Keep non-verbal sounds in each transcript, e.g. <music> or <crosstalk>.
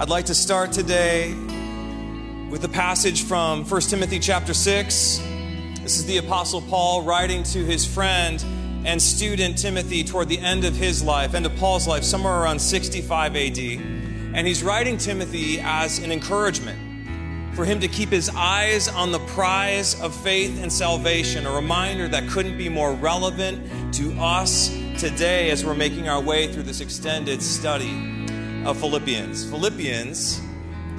I'd like to start today with a passage from 1 Timothy chapter 6. This is the Apostle Paul writing to his friend and student Timothy toward the end of his life, end of Paul's life, somewhere around 65 AD. And he's writing Timothy as an encouragement for him to keep his eyes on the prize of faith and salvation, a reminder that couldn't be more relevant to us today as we're making our way through this extended study of Philippians. Philippians,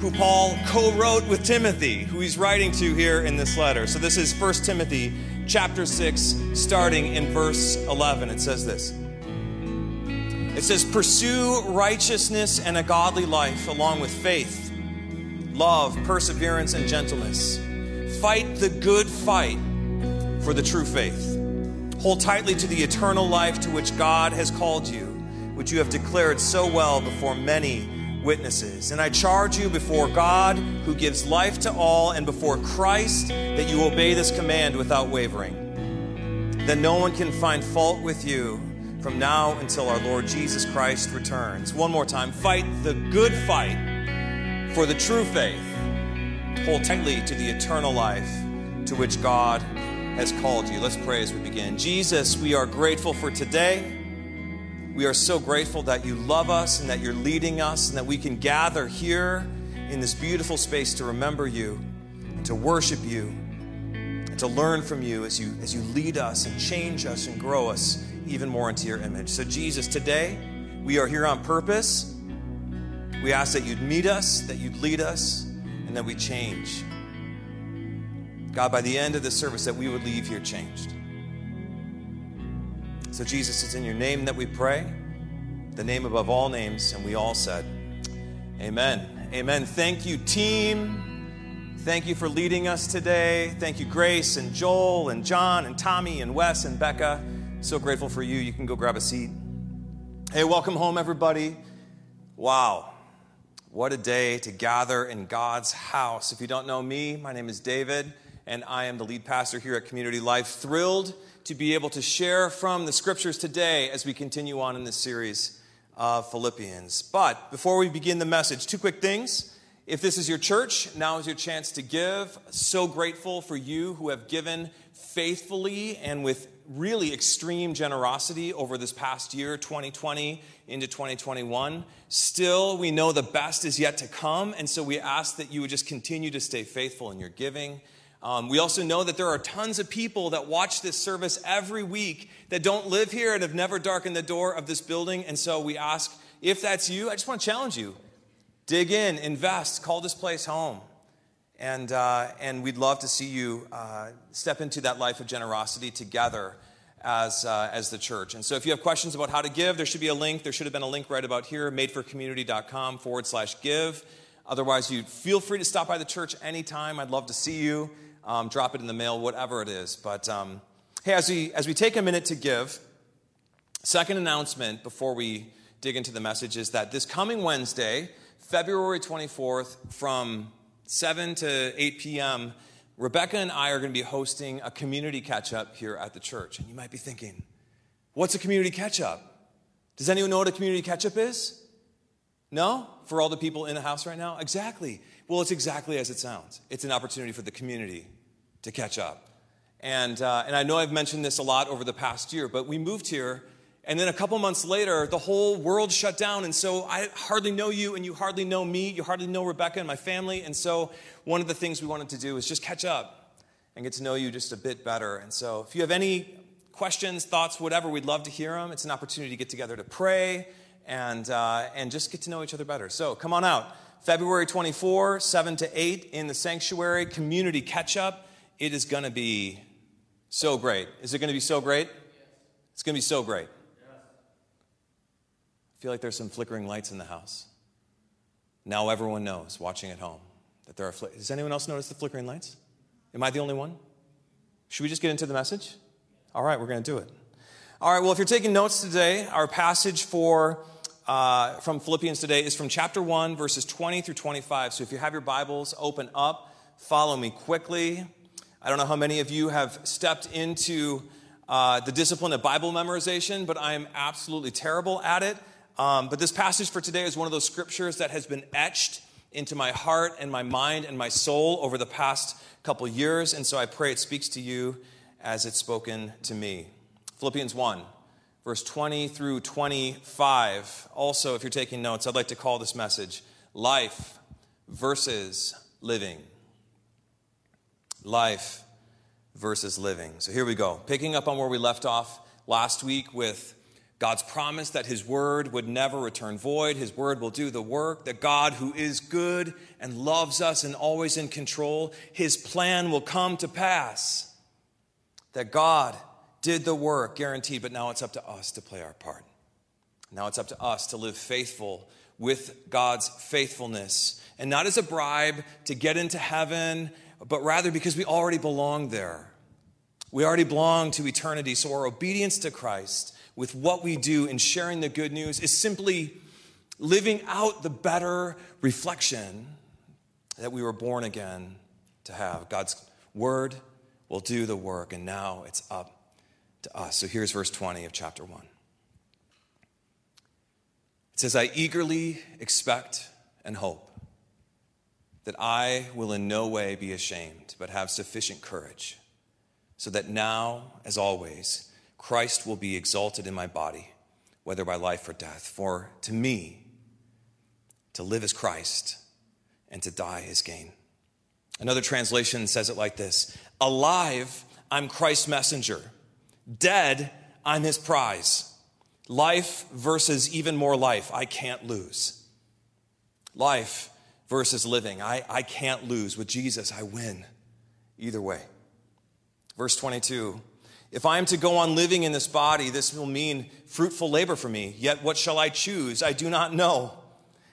who Paul co wrote with Timothy, who he's writing to here in this letter. So this is 1 Timothy chapter 6, starting in verse 11. It says this It says, Pursue righteousness and a godly life along with faith, love, perseverance, and gentleness. Fight the good fight for the true faith. Hold tightly to the eternal life to which God has called you which you have declared so well before many witnesses. And I charge you before God, who gives life to all, and before Christ, that you obey this command without wavering. Then no one can find fault with you from now until our Lord Jesus Christ returns. One more time fight the good fight for the true faith. Hold tightly to the eternal life to which God has called you. Let's pray as we begin. Jesus, we are grateful for today. We are so grateful that you love us and that you're leading us and that we can gather here in this beautiful space to remember you to worship you and to learn from you as you as you lead us and change us and grow us even more into your image. So Jesus, today we are here on purpose. We ask that you'd meet us, that you'd lead us, and that we change. God, by the end of this service, that we would leave here changed. So, Jesus, it's in your name that we pray, the name above all names, and we all said, Amen. Amen. Thank you, team. Thank you for leading us today. Thank you, Grace and Joel and John and Tommy and Wes and Becca. So grateful for you. You can go grab a seat. Hey, welcome home, everybody. Wow. What a day to gather in God's house. If you don't know me, my name is David, and I am the lead pastor here at Community Life. Thrilled to be able to share from the scriptures today as we continue on in this series of Philippians. But before we begin the message, two quick things. If this is your church, now is your chance to give. So grateful for you who have given faithfully and with really extreme generosity over this past year, 2020 into 2021. Still, we know the best is yet to come, and so we ask that you would just continue to stay faithful in your giving um, we also know that there are tons of people that watch this service every week that don't live here and have never darkened the door of this building. And so we ask if that's you, I just want to challenge you dig in, invest, call this place home. And, uh, and we'd love to see you uh, step into that life of generosity together as, uh, as the church. And so if you have questions about how to give, there should be a link. There should have been a link right about here, madeforcommunity.com forward slash give. Otherwise, you feel free to stop by the church anytime. I'd love to see you um, drop it in the mail, whatever it is. But um, hey, as we, as we take a minute to give, second announcement before we dig into the message is that this coming Wednesday, February 24th, from 7 to 8 p.m., Rebecca and I are going to be hosting a community catch up here at the church. And you might be thinking, what's a community catch up? Does anyone know what a community catch up is? No? For all the people in the house right now? Exactly. Well, it's exactly as it sounds. It's an opportunity for the community to catch up. And, uh, and I know I've mentioned this a lot over the past year, but we moved here, and then a couple months later, the whole world shut down. And so I hardly know you, and you hardly know me. You hardly know Rebecca and my family. And so one of the things we wanted to do is just catch up and get to know you just a bit better. And so if you have any questions, thoughts, whatever, we'd love to hear them. It's an opportunity to get together to pray and, uh, and just get to know each other better. So come on out. February 24, 7 to 8 in the sanctuary, community catch up. It is going to be so great. Is it going to be so great? It's going to be so great. I feel like there's some flickering lights in the house. Now everyone knows, watching at home, that there are. Fl- Does anyone else notice the flickering lights? Am I the only one? Should we just get into the message? All right, we're going to do it. All right, well, if you're taking notes today, our passage for uh, from Philippians today is from chapter 1, verses 20 through 25. So if you have your Bibles, open up, follow me quickly. I don't know how many of you have stepped into uh, the discipline of Bible memorization, but I am absolutely terrible at it. Um, but this passage for today is one of those scriptures that has been etched into my heart and my mind and my soul over the past couple years. And so I pray it speaks to you as it's spoken to me. Philippians 1, verse 20 through 25. Also, if you're taking notes, I'd like to call this message Life versus Living. Life versus living. So here we go. Picking up on where we left off last week with God's promise that His word would never return void. His word will do the work. That God, who is good and loves us and always in control, His plan will come to pass. That God did the work, guaranteed, but now it's up to us to play our part. Now it's up to us to live faithful with God's faithfulness. And not as a bribe to get into heaven, but rather because we already belong there. We already belong to eternity. So our obedience to Christ with what we do in sharing the good news is simply living out the better reflection that we were born again to have. God's word will do the work, and now it's up to us. So here's verse 20 of chapter 1. It says, I eagerly expect and hope that I will in no way be ashamed, but have sufficient courage, so that now, as always, Christ will be exalted in my body, whether by life or death. For to me, to live is Christ, and to die is gain. Another translation says it like this Alive, I'm Christ's messenger. Dead, I'm his prize. Life versus even more life, I can't lose. Life versus living, I, I can't lose. With Jesus, I win either way. Verse 22 if I am to go on living in this body, this will mean fruitful labor for me. Yet what shall I choose? I do not know.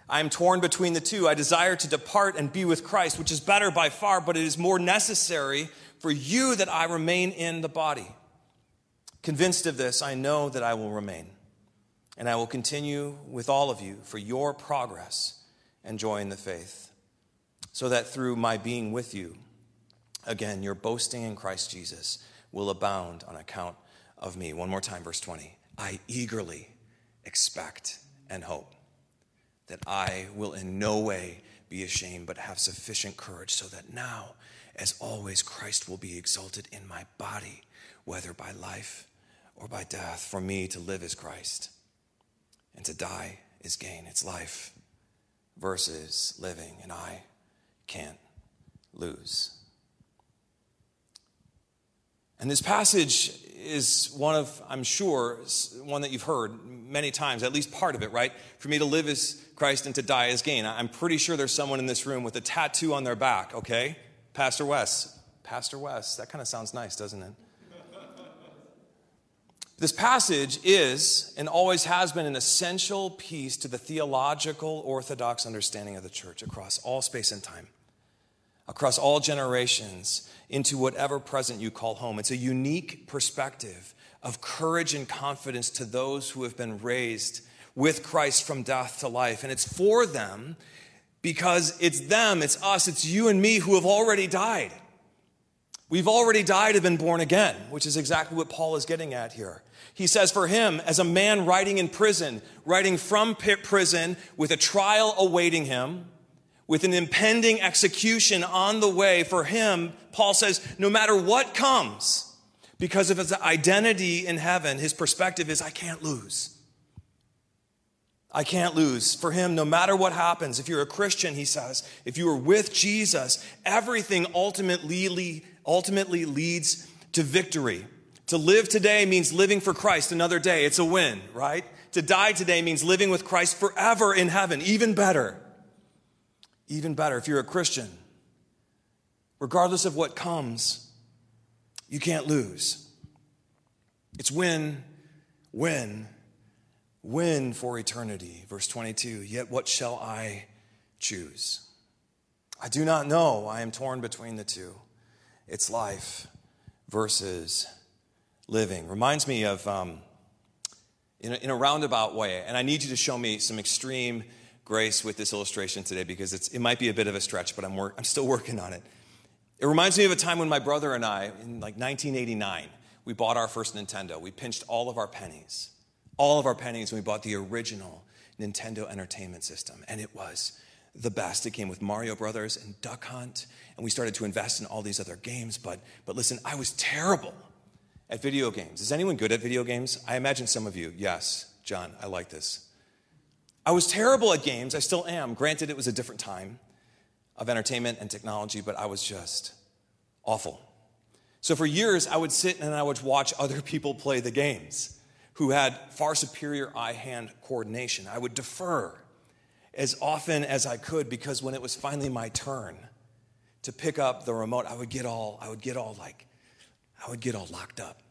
I am torn between the two. I desire to depart and be with Christ, which is better by far, but it is more necessary for you that I remain in the body. Convinced of this, I know that I will remain, and I will continue with all of you for your progress and joy in the faith, so that through my being with you, again, your boasting in Christ Jesus will abound on account of me. One more time, verse 20. I eagerly expect and hope that I will in no way be ashamed, but have sufficient courage, so that now, as always, Christ will be exalted in my body, whether by life or by death. For me to live is Christ, and to die is gain. It's life versus living, and I can't lose. And this passage is one of, I'm sure, one that you've heard many times, at least part of it, right? For me to live as Christ and to die as gain. I'm pretty sure there's someone in this room with a tattoo on their back, okay? Pastor Wes. Pastor Wes. That kind of sounds nice, doesn't it? This passage is and always has been an essential piece to the theological orthodox understanding of the church across all space and time, across all generations into whatever present you call home. It's a unique perspective of courage and confidence to those who have been raised with Christ from death to life. And it's for them because it's them, it's us, it's you and me who have already died. We've already died and been born again, which is exactly what Paul is getting at here. He says, for him, as a man writing in prison, writing from prison with a trial awaiting him, with an impending execution on the way for him, Paul says, no matter what comes, because of his identity in heaven, his perspective is, I can't lose. I can't lose. For him, no matter what happens, if you're a Christian, he says, if you are with Jesus, everything ultimately, ultimately leads to victory. To live today means living for Christ another day. It's a win, right? To die today means living with Christ forever in heaven, even better. Even better, if you're a Christian, regardless of what comes, you can't lose. It's win, win, win for eternity. Verse 22 Yet what shall I choose? I do not know. I am torn between the two. It's life versus living. Reminds me of, um, in, a, in a roundabout way, and I need you to show me some extreme grace with this illustration today because it might be a bit of a stretch, but I'm, work, I'm still working on it. It reminds me of a time when my brother and I, in like 1989, we bought our first Nintendo. We pinched all of our pennies, all of our pennies, and we bought the original Nintendo Entertainment System, and it was the best. It came with Mario Brothers and Duck Hunt, and we started to invest in all these other games. But, but listen, I was terrible at video games. Is anyone good at video games? I imagine some of you. Yes, John, I like this. I was terrible at games. I still am. Granted, it was a different time of entertainment and technology, but I was just awful. So for years, I would sit and I would watch other people play the games who had far superior eye hand coordination. I would defer as often as I could because when it was finally my turn to pick up the remote, I would get all, I would get all like, I would get all locked up.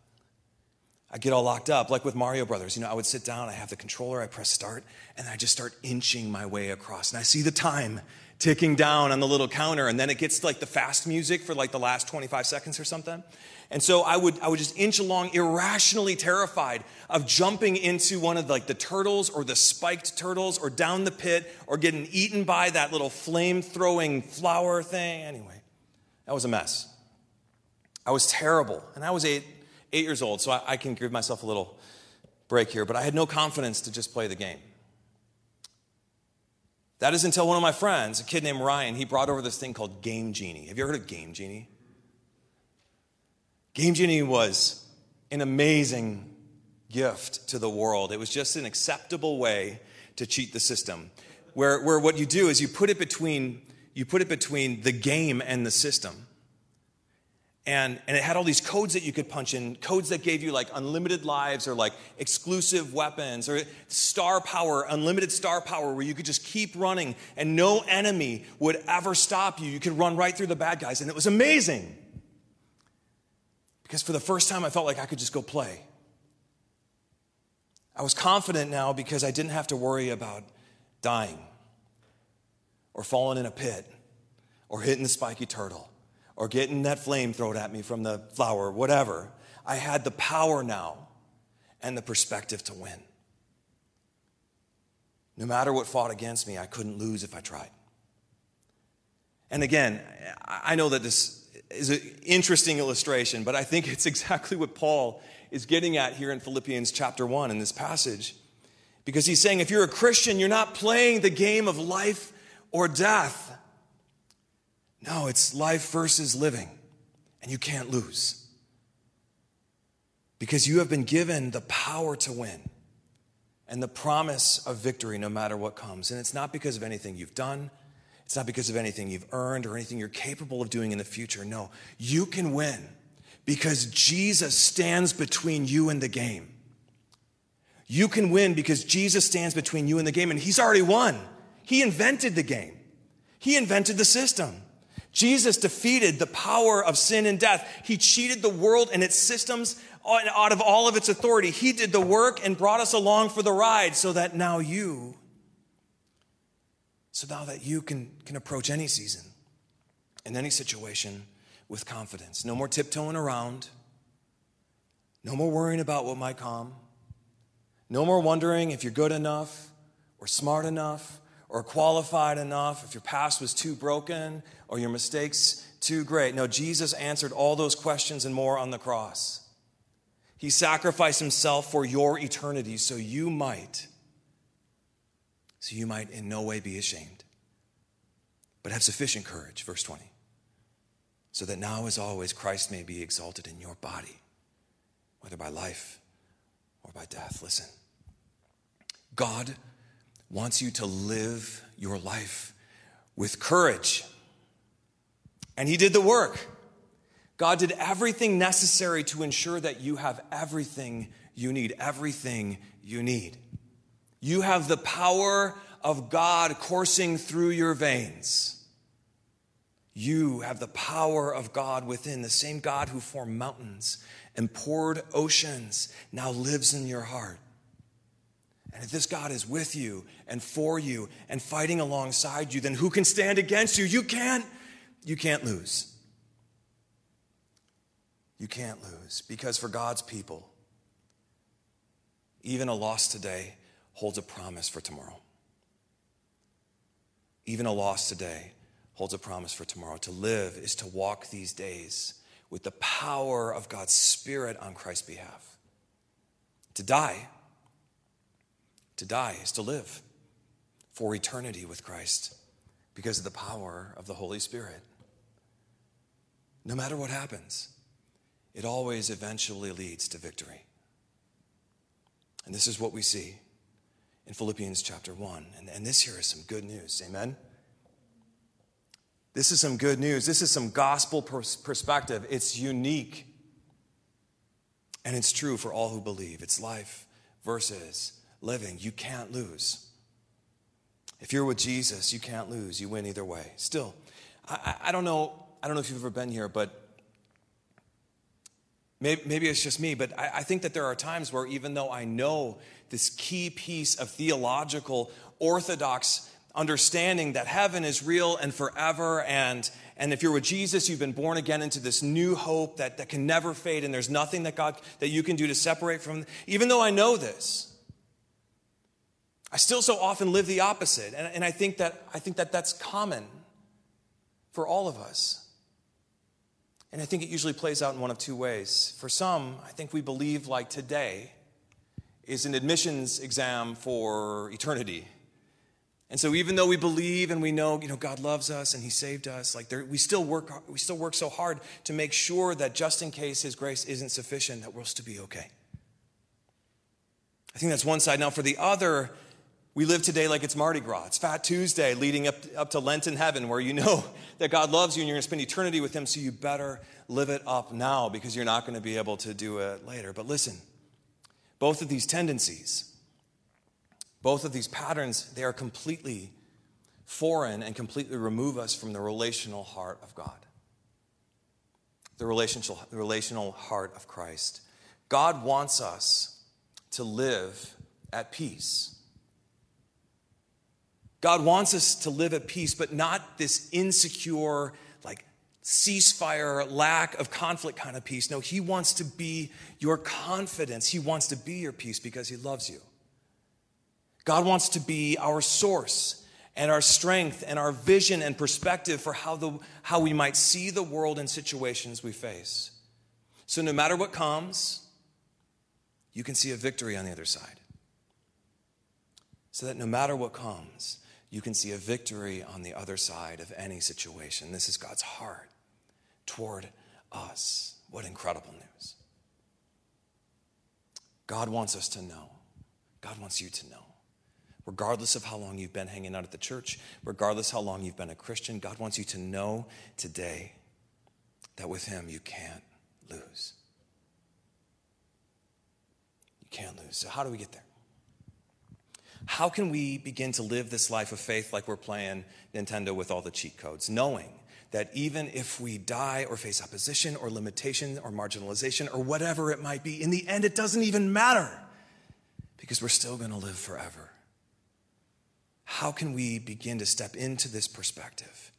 I'd get all locked up, like with Mario Brothers. You know, I would sit down, I have the controller, I press start, and I just start inching my way across. And I see the time ticking down on the little counter, and then it gets like the fast music for like the last 25 seconds or something. And so I would, I would just inch along, irrationally terrified of jumping into one of like the turtles or the spiked turtles or down the pit or getting eaten by that little flame throwing flower thing. Anyway, that was a mess. I was terrible. And I was eight, eight years old, so I, I can give myself a little break here, but I had no confidence to just play the game. That is until one of my friends, a kid named Ryan, he brought over this thing called Game Genie. Have you ever heard of Game Genie? Game Genie was an amazing gift to the world. It was just an acceptable way to cheat the system. Where, where what you do is you put it between you put it between the game and the system and, and it had all these codes that you could punch in codes that gave you like unlimited lives or like exclusive weapons or star power unlimited star power where you could just keep running and no enemy would ever stop you. You could run right through the bad guys and it was amazing. Because for the first time i felt like i could just go play. I was confident now because i didn't have to worry about dying or falling in a pit or hitting the spiky turtle or getting that flame thrown at me from the flower, whatever. I had the power now and the perspective to win. No matter what fought against me, I couldn't lose if I tried. And again, I know that this is an interesting illustration, but I think it's exactly what Paul is getting at here in Philippians chapter 1 in this passage. Because he's saying if you're a Christian, you're not playing the game of life or death. No, it's life versus living, and you can't lose. Because you have been given the power to win and the promise of victory no matter what comes. And it's not because of anything you've done, it's not because of anything you've earned or anything you're capable of doing in the future. No, you can win because Jesus stands between you and the game. You can win because Jesus stands between you and the game, and He's already won. He invented the game, He invented the system. Jesus defeated the power of sin and death. He cheated the world and its systems out of all of its authority. He did the work and brought us along for the ride so that now you, so now that you can, can approach any season in any situation with confidence. No more tiptoeing around. No more worrying about what might come. No more wondering if you're good enough or smart enough or qualified enough, if your past was too broken or your mistakes too great. No, Jesus answered all those questions and more on the cross. He sacrificed himself for your eternity so you might so you might in no way be ashamed but have sufficient courage verse 20 so that now as always Christ may be exalted in your body whether by life or by death listen God wants you to live your life with courage. And He did the work. God did everything necessary to ensure that you have everything you need, everything you need. You have the power of God coursing through your veins. You have the power of God within. The same God who formed mountains and poured oceans now lives in your heart. And if this God is with you and for you and fighting alongside you, then who can stand against you? You can't. You can't lose. You can't lose because for God's people, even a loss today holds a promise for tomorrow. Even a loss today holds a promise for tomorrow. To live is to walk these days with the power of God's Spirit on Christ's behalf. To die to die is to live. for eternity with Christ because of the power of the Holy Spirit. No matter what happens, it always eventually leads to victory. And this is what we see in Philippians chapter 1. And, and this here is some good news. Amen? This is some good news. This is some gospel pers- perspective. It's unique. And it's true for all who believe. It's life versus living. You can't lose. If you're with Jesus, you can't lose. You win either way. Still, I, I don't know. I don't know if you've ever been here, but maybe, maybe it's just me. But I, I think that there are times where, even though I know this key piece of theological orthodox understanding that heaven is real and forever, and and if you're with Jesus, you've been born again into this new hope that, that can never fade, and there's nothing that God that you can do to separate from. Even though I know this, I still so often live the opposite. And, and I, think that, I think that that's common for all of us. And I think it usually plays out in one of two ways. For some, I think we believe like today is an admissions exam for eternity. And so even though we believe and we know, you know, God loves us and he saved us, like there, we still work we still work so hard to make sure that just in case his grace isn't sufficient that we'll still be okay. I think that's one side. Now for the other, we live today like it's Mardi Gras. It's Fat Tuesday leading up, up to Lent in heaven, where you know <laughs> that God loves you and you're going to spend eternity with Him, so you better live it up now because you're not going to be able to do it later. But listen, both of these tendencies, both of these patterns, they are completely foreign and completely remove us from the relational heart of God, the relational, the relational heart of Christ. God wants us to live at peace. God wants us to live at peace, but not this insecure, like ceasefire, lack of conflict kind of peace. No, He wants to be your confidence. He wants to be your peace because He loves you. God wants to be our source and our strength and our vision and perspective for how, the, how we might see the world and situations we face. So, no matter what comes, you can see a victory on the other side. So that no matter what comes, you can see a victory on the other side of any situation. This is God's heart toward us. What incredible news. God wants us to know. God wants you to know. Regardless of how long you've been hanging out at the church, regardless how long you've been a Christian, God wants you to know today that with Him you can't lose. You can't lose. So, how do we get there? How can we begin to live this life of faith like we're playing Nintendo with all the cheat codes, knowing that even if we die or face opposition or limitation or marginalization or whatever it might be, in the end, it doesn't even matter because we're still going to live forever? How can we begin to step into this perspective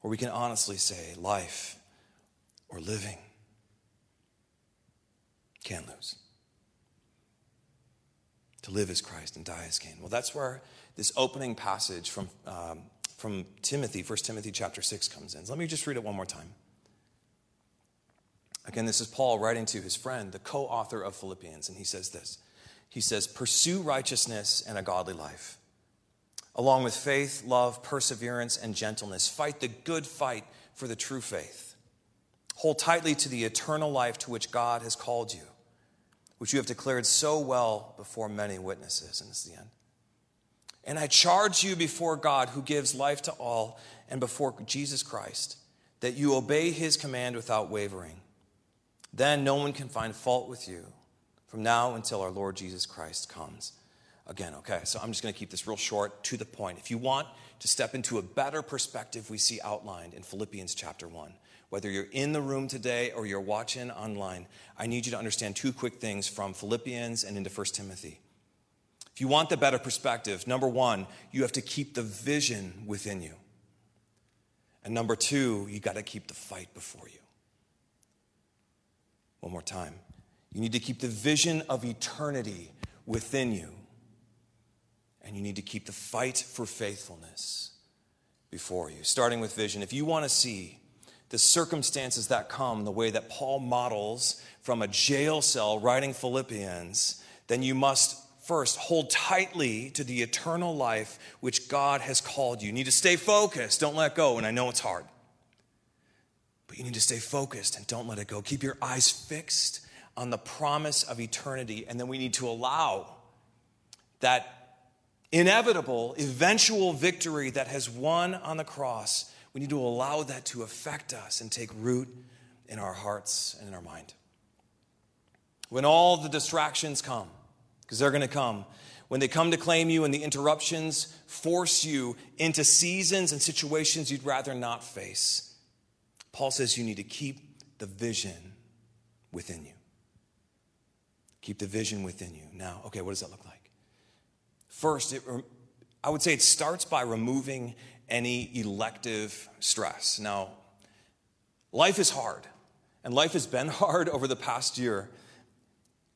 where we can honestly say, life or living can't lose? To live as Christ and die as gain. Well, that's where this opening passage from, um, from Timothy, 1 Timothy chapter 6, comes in. So let me just read it one more time. Again, this is Paul writing to his friend, the co author of Philippians, and he says this He says, Pursue righteousness and a godly life, along with faith, love, perseverance, and gentleness. Fight the good fight for the true faith. Hold tightly to the eternal life to which God has called you which you have declared so well before many witnesses. And this is the end. And I charge you before God, who gives life to all, and before Jesus Christ, that you obey his command without wavering. Then no one can find fault with you from now until our Lord Jesus Christ comes again. Okay, so I'm just going to keep this real short, to the point. If you want to step into a better perspective we see outlined in Philippians chapter 1, whether you're in the room today or you're watching online, I need you to understand two quick things from Philippians and into 1 Timothy. If you want the better perspective, number one, you have to keep the vision within you. And number two, you got to keep the fight before you. One more time. You need to keep the vision of eternity within you. And you need to keep the fight for faithfulness before you. Starting with vision. If you want to see the circumstances that come, the way that Paul models from a jail cell writing Philippians, then you must First, hold tightly to the eternal life which God has called you. You need to stay focused. Don't let go. And I know it's hard. But you need to stay focused and don't let it go. Keep your eyes fixed on the promise of eternity. And then we need to allow that inevitable, eventual victory that has won on the cross. We need to allow that to affect us and take root in our hearts and in our mind. When all the distractions come, because they're going to come. When they come to claim you and the interruptions force you into seasons and situations you'd rather not face, Paul says you need to keep the vision within you. Keep the vision within you. Now, okay, what does that look like? First, it, I would say it starts by removing any elective stress. Now, life is hard, and life has been <laughs> hard over the past year.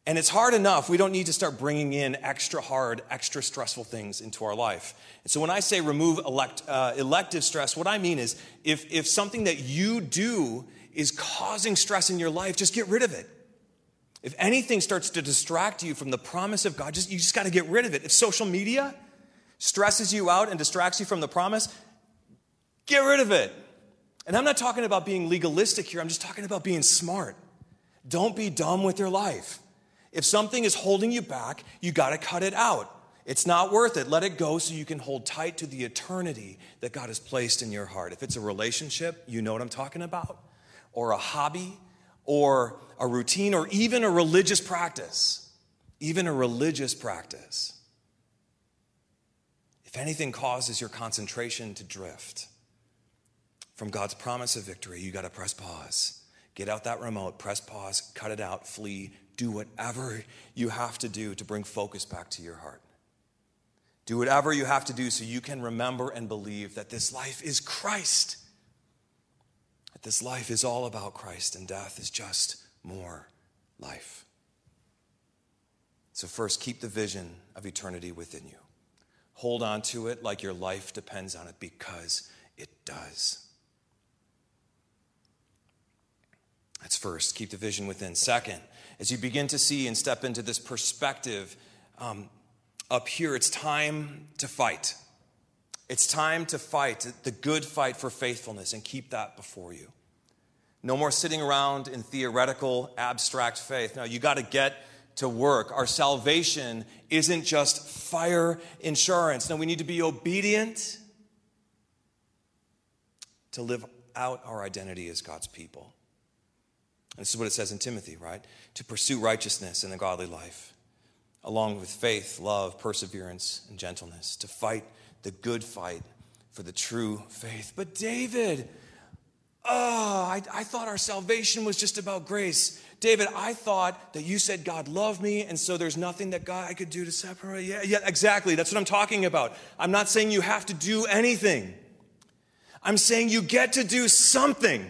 And it's hard enough. We don't need to start bringing in extra hard, extra stressful things into our life. And so when I say remove elect, uh, elective stress, what I mean is if, if something that you do is causing stress in your life, just get rid of it. If anything starts to distract you from the promise of God, just, you just got to get rid of it. If social media stresses you out and distracts you from the promise, get rid of it. And I'm not talking about being legalistic here, I'm just talking about being smart. Don't be dumb with your life. If something is holding you back, you got to cut it out. It's not worth it. Let it go so you can hold tight to the eternity that God has placed in your heart. If it's a relationship, you know what I'm talking about, or a hobby, or a routine, or even a religious practice. Even a religious practice. If anything causes your concentration to drift from God's promise of victory, you got to press pause. Get out that remote, press pause, cut it out, flee, do whatever you have to do to bring focus back to your heart. Do whatever you have to do so you can remember and believe that this life is Christ. That this life is all about Christ and death is just more life. So, first, keep the vision of eternity within you. Hold on to it like your life depends on it because it does. That's first, keep the vision within. Second, as you begin to see and step into this perspective um, up here, it's time to fight. It's time to fight the good fight for faithfulness and keep that before you. No more sitting around in theoretical, abstract faith. Now, you got to get to work. Our salvation isn't just fire insurance. No, we need to be obedient to live out our identity as God's people. This is what it says in Timothy, right? To pursue righteousness in the godly life, along with faith, love, perseverance, and gentleness, to fight the good fight for the true faith. But David, oh, I, I thought our salvation was just about grace. David, I thought that you said God loved me, and so there's nothing that God I could do to separate. Yeah, yeah, exactly. That's what I'm talking about. I'm not saying you have to do anything. I'm saying you get to do something.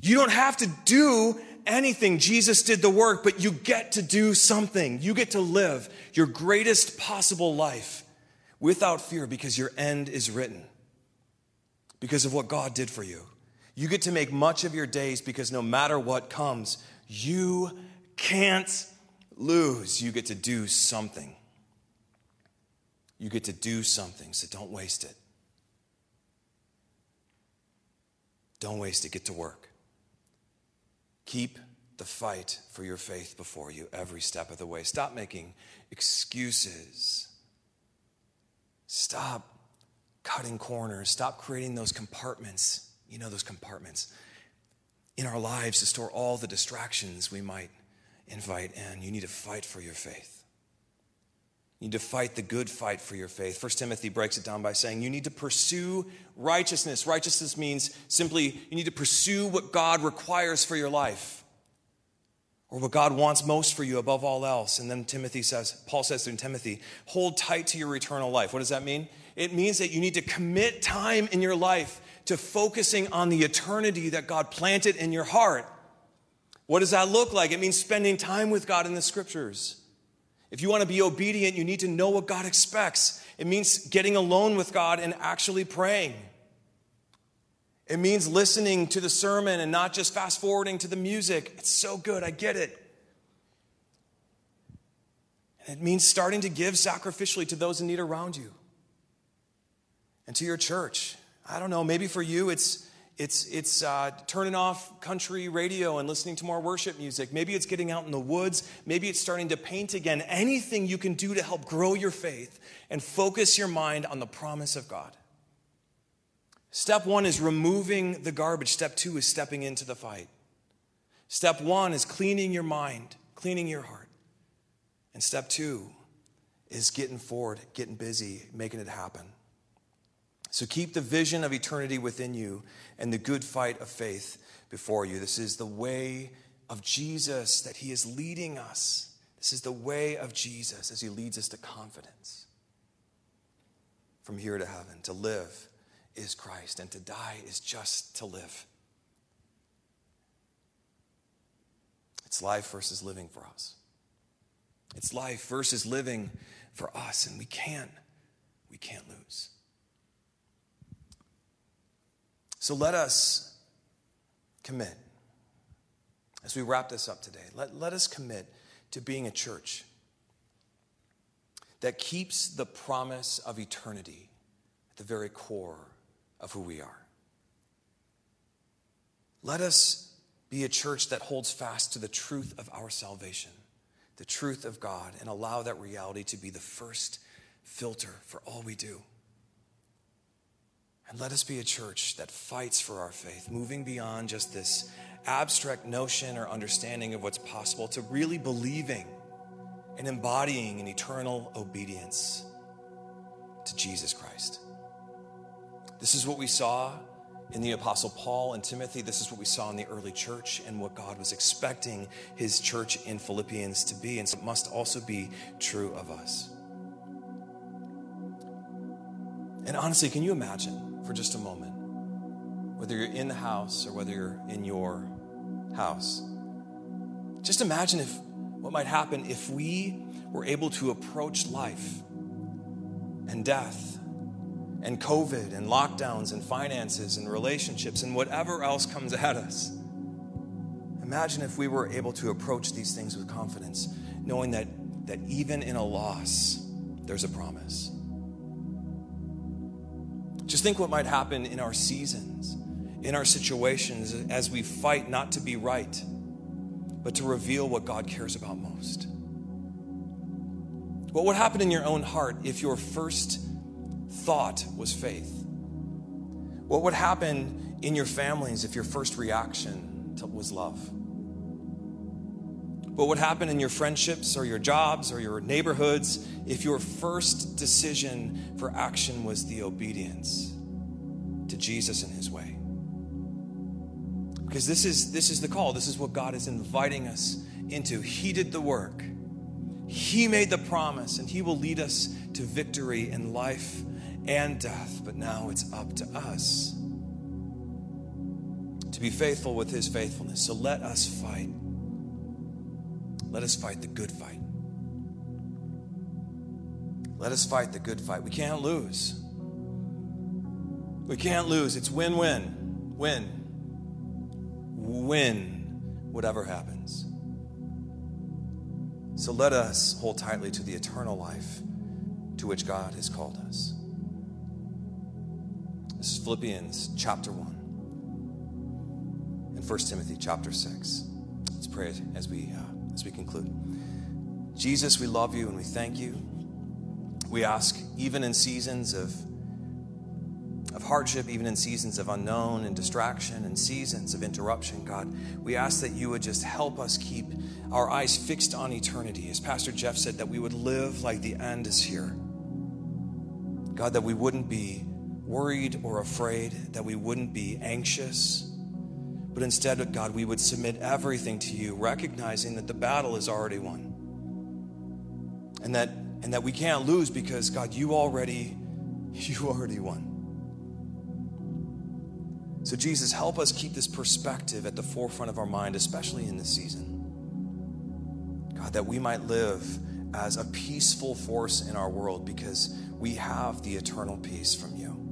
You don't have to do anything. Jesus did the work, but you get to do something. You get to live your greatest possible life without fear because your end is written, because of what God did for you. You get to make much of your days because no matter what comes, you can't lose. You get to do something. You get to do something, so don't waste it. Don't waste it. Get to work. Keep the fight for your faith before you every step of the way. Stop making excuses. Stop cutting corners. Stop creating those compartments. You know, those compartments in our lives to store all the distractions we might invite in. You need to fight for your faith. You need to fight the good fight for your faith. First Timothy breaks it down by saying you need to pursue righteousness. Righteousness means simply you need to pursue what God requires for your life or what God wants most for you above all else. And then Timothy says, Paul says to Timothy, hold tight to your eternal life. What does that mean? It means that you need to commit time in your life to focusing on the eternity that God planted in your heart. What does that look like? It means spending time with God in the scriptures. If you want to be obedient, you need to know what God expects. It means getting alone with God and actually praying. It means listening to the sermon and not just fast forwarding to the music. It's so good, I get it. And it means starting to give sacrificially to those in need around you and to your church. I don't know, maybe for you it's it's, it's uh, turning off country radio and listening to more worship music. Maybe it's getting out in the woods. Maybe it's starting to paint again. Anything you can do to help grow your faith and focus your mind on the promise of God. Step one is removing the garbage. Step two is stepping into the fight. Step one is cleaning your mind, cleaning your heart. And step two is getting forward, getting busy, making it happen. So keep the vision of eternity within you and the good fight of faith before you. This is the way of Jesus that He is leading us. This is the way of Jesus as He leads us to confidence. From here to heaven, to live is Christ, and to die is just to live. It's life versus living for us. It's life versus living for us, and we can, we can't lose. So let us commit. As we wrap this up today, let, let us commit to being a church that keeps the promise of eternity at the very core of who we are. Let us be a church that holds fast to the truth of our salvation, the truth of God, and allow that reality to be the first filter for all we do. And let us be a church that fights for our faith, moving beyond just this abstract notion or understanding of what's possible to really believing and embodying an eternal obedience to Jesus Christ. This is what we saw in the Apostle Paul and Timothy. This is what we saw in the early church and what God was expecting his church in Philippians to be. And so it must also be true of us. And honestly, can you imagine? For just a moment, whether you're in the house or whether you're in your house. Just imagine if what might happen if we were able to approach life and death and COVID and lockdowns and finances and relationships and whatever else comes at us. Imagine if we were able to approach these things with confidence, knowing that, that even in a loss, there's a promise. Just think what might happen in our seasons, in our situations, as we fight not to be right, but to reveal what God cares about most. What would happen in your own heart if your first thought was faith? What would happen in your families if your first reaction was love? But what happened in your friendships or your jobs or your neighborhoods if your first decision for action was the obedience to Jesus and his way? Because this is this is the call. This is what God is inviting us into. He did the work. He made the promise and he will lead us to victory in life and death. But now it's up to us to be faithful with his faithfulness. So let us fight. Let us fight the good fight. Let us fight the good fight. We can't lose. We can't lose. It's win win. Win. Win whatever happens. So let us hold tightly to the eternal life to which God has called us. This is Philippians chapter 1 and 1 Timothy chapter 6. Let's pray as we. Uh, as we conclude. Jesus, we love you and we thank you. We ask, even in seasons of, of hardship, even in seasons of unknown and distraction and seasons of interruption, God, we ask that you would just help us keep our eyes fixed on eternity. As Pastor Jeff said, that we would live like the end is here. God, that we wouldn't be worried or afraid, that we wouldn't be anxious but instead, God, we would submit everything to you, recognizing that the battle is already won. And that, and that we can't lose because, God, you already, <laughs> you already won. So, Jesus, help us keep this perspective at the forefront of our mind, especially in this season. God, that we might live as a peaceful force in our world because we have the eternal peace from you.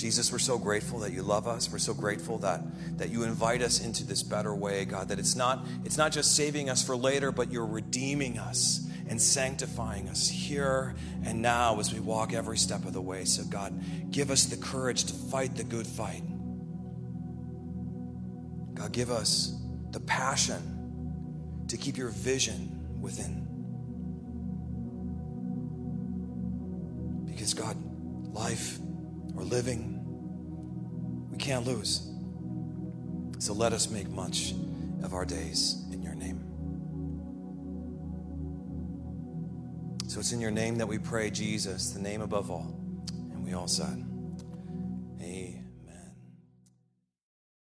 Jesus, we're so grateful that you love us. We're so grateful that, that you invite us into this better way, God, that it's not, it's not just saving us for later, but you're redeeming us and sanctifying us here and now as we walk every step of the way. So, God, give us the courage to fight the good fight. God, give us the passion to keep your vision within. Because, God, life or living, we can't lose. So let us make much of our days in your name. So it's in your name that we pray, Jesus, the name above all. And we all said.